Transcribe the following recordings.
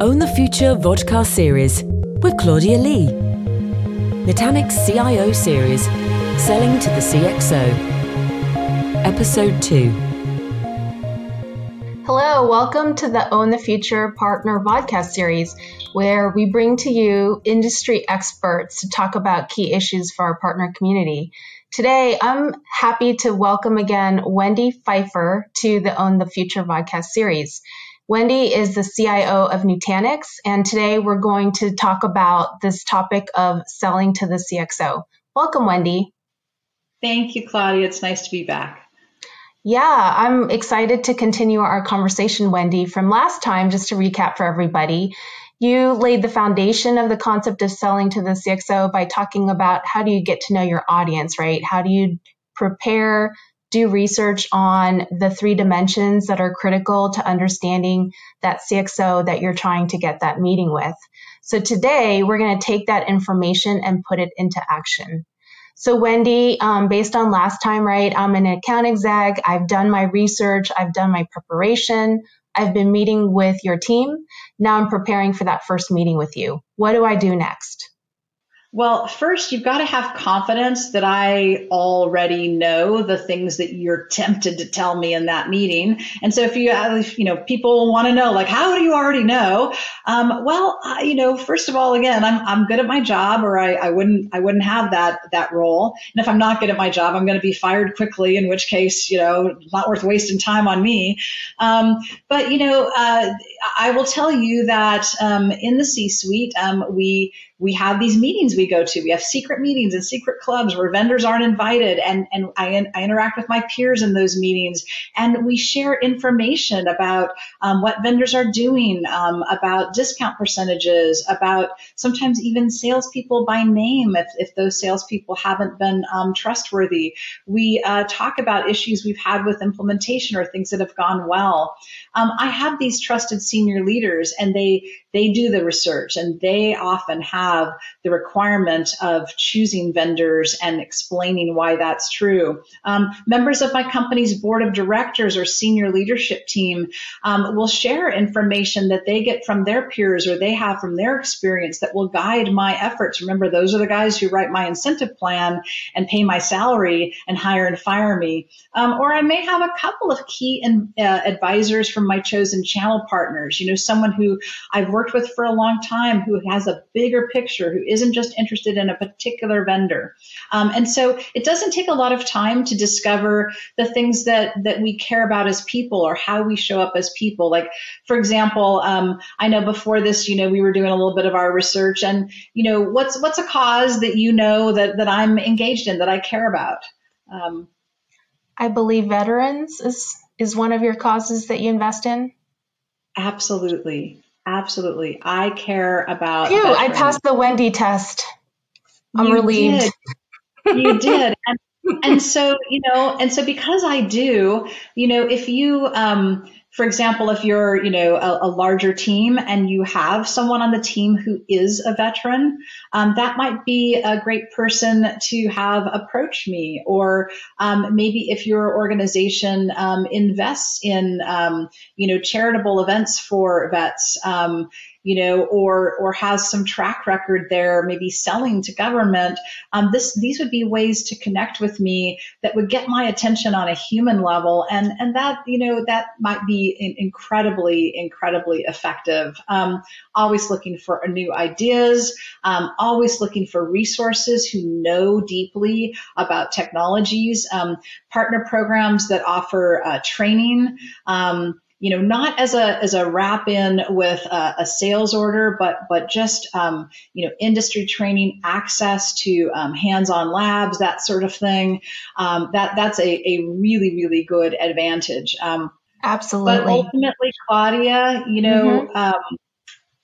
Own the Future vodcast series with Claudia Lee. Nutanix CIO series Selling to the CXO. Episode 2. Hello, welcome to the Own the Future Partner Vodcast series, where we bring to you industry experts to talk about key issues for our partner community. Today, I'm happy to welcome again Wendy Pfeiffer to the Own the Future Vodcast series. Wendy is the CIO of Nutanix, and today we're going to talk about this topic of selling to the CXO. Welcome, Wendy. Thank you, Claudia. It's nice to be back. Yeah, I'm excited to continue our conversation, Wendy. From last time, just to recap for everybody, you laid the foundation of the concept of selling to the CXO by talking about how do you get to know your audience, right? How do you prepare do research on the three dimensions that are critical to understanding that CXO that you're trying to get that meeting with. So today we're going to take that information and put it into action. So Wendy, um, based on last time, right, I'm an account exec. I've done my research. I've done my preparation. I've been meeting with your team. Now I'm preparing for that first meeting with you. What do I do next? Well, first, you've got to have confidence that I already know the things that you're tempted to tell me in that meeting. And so, if you, if, you know, people want to know, like, how do you already know? Um, well, I, you know, first of all, again, I'm, I'm good at my job, or I, I wouldn't, I wouldn't have that that role. And if I'm not good at my job, I'm going to be fired quickly. In which case, you know, not worth wasting time on me. Um, but you know, uh, I will tell you that um, in the C-suite, um, we we have these meetings we go to. We have secret meetings and secret clubs where vendors aren't invited, and and I, I interact with my peers in those meetings, and we share information about um, what vendors are doing, um, about discount percentages, about sometimes even salespeople by name if if those salespeople haven't been um, trustworthy. We uh, talk about issues we've had with implementation or things that have gone well. Um, I have these trusted senior leaders, and they they do the research, and they often have the requirement of choosing vendors and explaining why that's true. Um, members of my company's board of directors or senior leadership team um, will share information that they get from their peers or they have from their experience that will guide my efforts. Remember, those are the guys who write my incentive plan and pay my salary and hire and fire me. Um, or I may have a couple of key in, uh, advisors from my chosen channel partners. You know, someone who I've worked with for a long time who has a bigger picture picture, who isn't just interested in a particular vendor. Um, and so it doesn't take a lot of time to discover the things that, that we care about as people or how we show up as people. Like, for example, um, I know before this, you know, we were doing a little bit of our research and, you know, what's, what's a cause that you know that, that I'm engaged in, that I care about? Um, I believe veterans is, is one of your causes that you invest in. Absolutely. Absolutely. I care about. Phew, I passed the Wendy test. I'm you relieved. Did. You did. And, and so, you know, and so because I do, you know, if you, um, for example, if you're, you know, a, a, larger team and you have someone on the team who is a veteran, um, that might be a great person to have approach me. Or um, maybe if your organization um, invests in, um, you know, charitable events for vets, um, you know, or or has some track record there, maybe selling to government. Um, this these would be ways to connect with me that would get my attention on a human level, and and that you know that might be incredibly incredibly effective. Um, always looking for new ideas, um, always looking for resources who know deeply about technologies, um, partner programs that offer uh, training. Um, you know, not as a as a wrap in with a, a sales order, but but just um, you know, industry training, access to um, hands-on labs, that sort of thing. Um, that that's a, a really really good advantage. Um, Absolutely. But ultimately, Claudia, you know, mm-hmm. Um,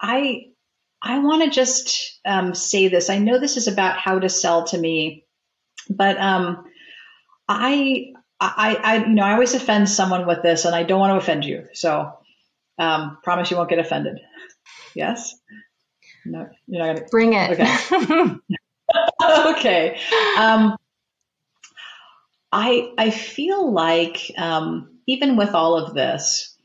I I want to just um, say this. I know this is about how to sell to me, but I I, I, you know, I always offend someone with this, and I don't want to offend you. So, um, promise you won't get offended. Yes. No, you're not gonna bring it. Okay. okay. Um, I I feel like um, even with all of this,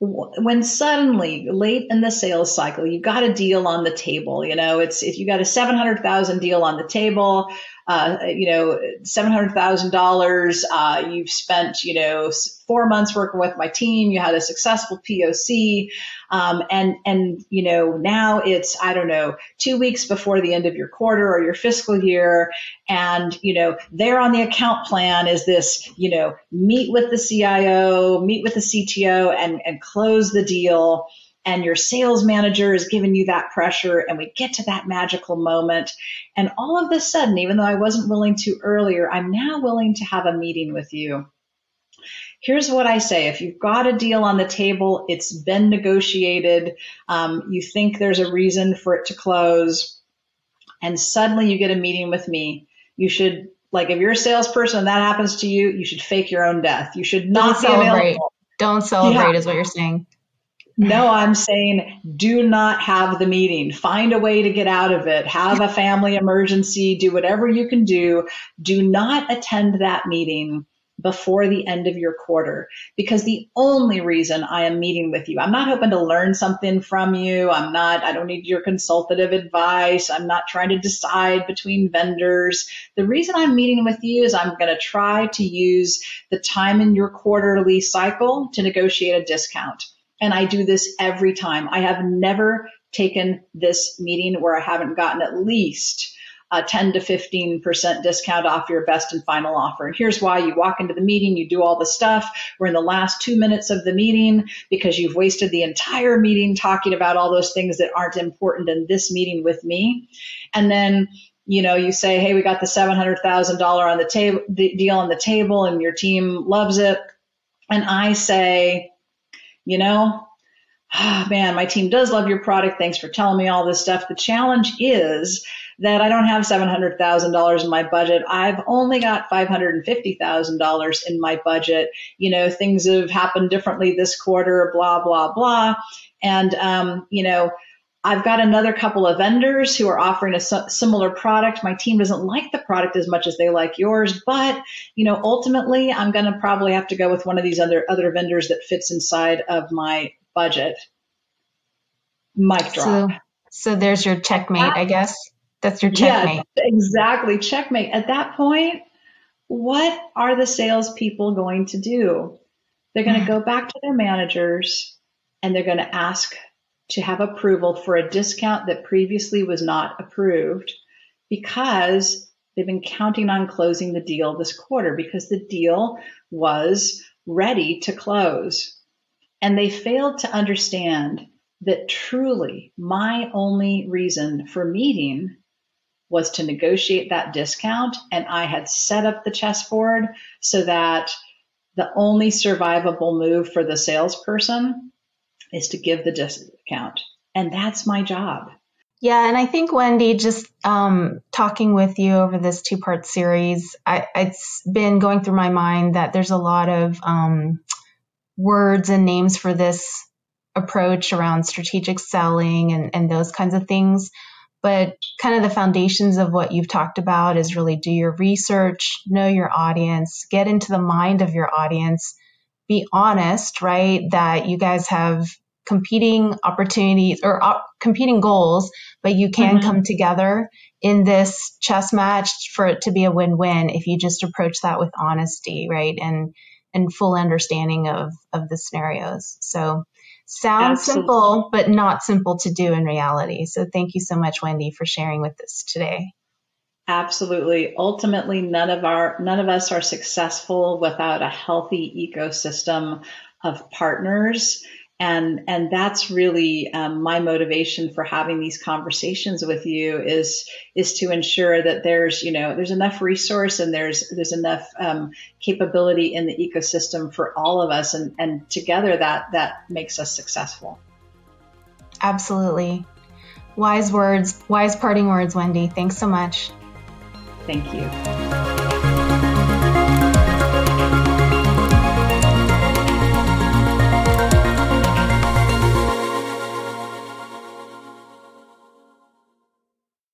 when suddenly late in the sales cycle you got a deal on the table you know it's if you got a 700000 deal on the table uh, you know, $700,000. Uh, you've spent, you know, four months working with my team. You had a successful POC. Um, and, and, you know, now it's, I don't know, two weeks before the end of your quarter or your fiscal year. And, you know, there on the account plan is this, you know, meet with the CIO, meet with the CTO and, and close the deal and your sales manager is giving you that pressure and we get to that magical moment. And all of a sudden even though i wasn't willing to earlier i'm now willing to have a meeting with you. Here's what i say. If you've got a deal on the table it's been negotiated. Um, you think there's a reason for it to close. And suddenly you get a meeting with me. You should like if you're a salesperson and that happens to you you should fake your own death. You should not don't celebrate. don't celebrate yeah. is what you're saying no, I'm saying do not have the meeting. Find a way to get out of it. Have a family emergency. Do whatever you can do. Do not attend that meeting before the end of your quarter because the only reason I am meeting with you, I'm not hoping to learn something from you. I'm not, I don't need your consultative advice. I'm not trying to decide between vendors. The reason I'm meeting with you is I'm going to try to use the time in your quarterly cycle to negotiate a discount. And I do this every time. I have never taken this meeting where I haven't gotten at least a 10 to 15% discount off your best and final offer. And here's why you walk into the meeting, you do all the stuff. We're in the last two minutes of the meeting because you've wasted the entire meeting talking about all those things that aren't important in this meeting with me. And then you know, you say, "Hey, we got the seven hundred thousand dollar on the table deal on the table, and your team loves it," and I say, you know, oh, man, my team does love your product. Thanks for telling me all this stuff. The challenge is that I don't have $700,000 in my budget. I've only got $550,000 in my budget. You know, things have happened differently this quarter, blah, blah, blah. And, um, you know, I've got another couple of vendors who are offering a similar product. My team doesn't like the product as much as they like yours, but you know, ultimately, I'm going to probably have to go with one of these other other vendors that fits inside of my budget. Mic drop. So, so there's your checkmate, ah. I guess. That's your checkmate. Yeah, exactly. Checkmate. At that point, what are the salespeople going to do? They're going to go back to their managers and they're going to ask to have approval for a discount that previously was not approved because they've been counting on closing the deal this quarter because the deal was ready to close. And they failed to understand that truly my only reason for meeting was to negotiate that discount. And I had set up the chessboard so that the only survivable move for the salesperson is to give the discount. And that's my job. Yeah, and I think Wendy, just um, talking with you over this two-part series, I, it's been going through my mind that there's a lot of um, words and names for this approach around strategic selling and, and those kinds of things. But kind of the foundations of what you've talked about is really do your research, know your audience, get into the mind of your audience, be honest, right? That you guys have competing opportunities or op- competing goals, but you can mm-hmm. come together in this chess match for it to be a win-win if you just approach that with honesty, right? And and full understanding of of the scenarios. So sounds Absolutely. simple, but not simple to do in reality. So thank you so much, Wendy, for sharing with us today. Absolutely. Ultimately, none of our none of us are successful without a healthy ecosystem of partners. And and that's really um, my motivation for having these conversations with you is is to ensure that there's you know there's enough resource and there's there's enough um, capability in the ecosystem for all of us. And and together that that makes us successful. Absolutely. Wise words wise parting words wendy. Thanks so much thank you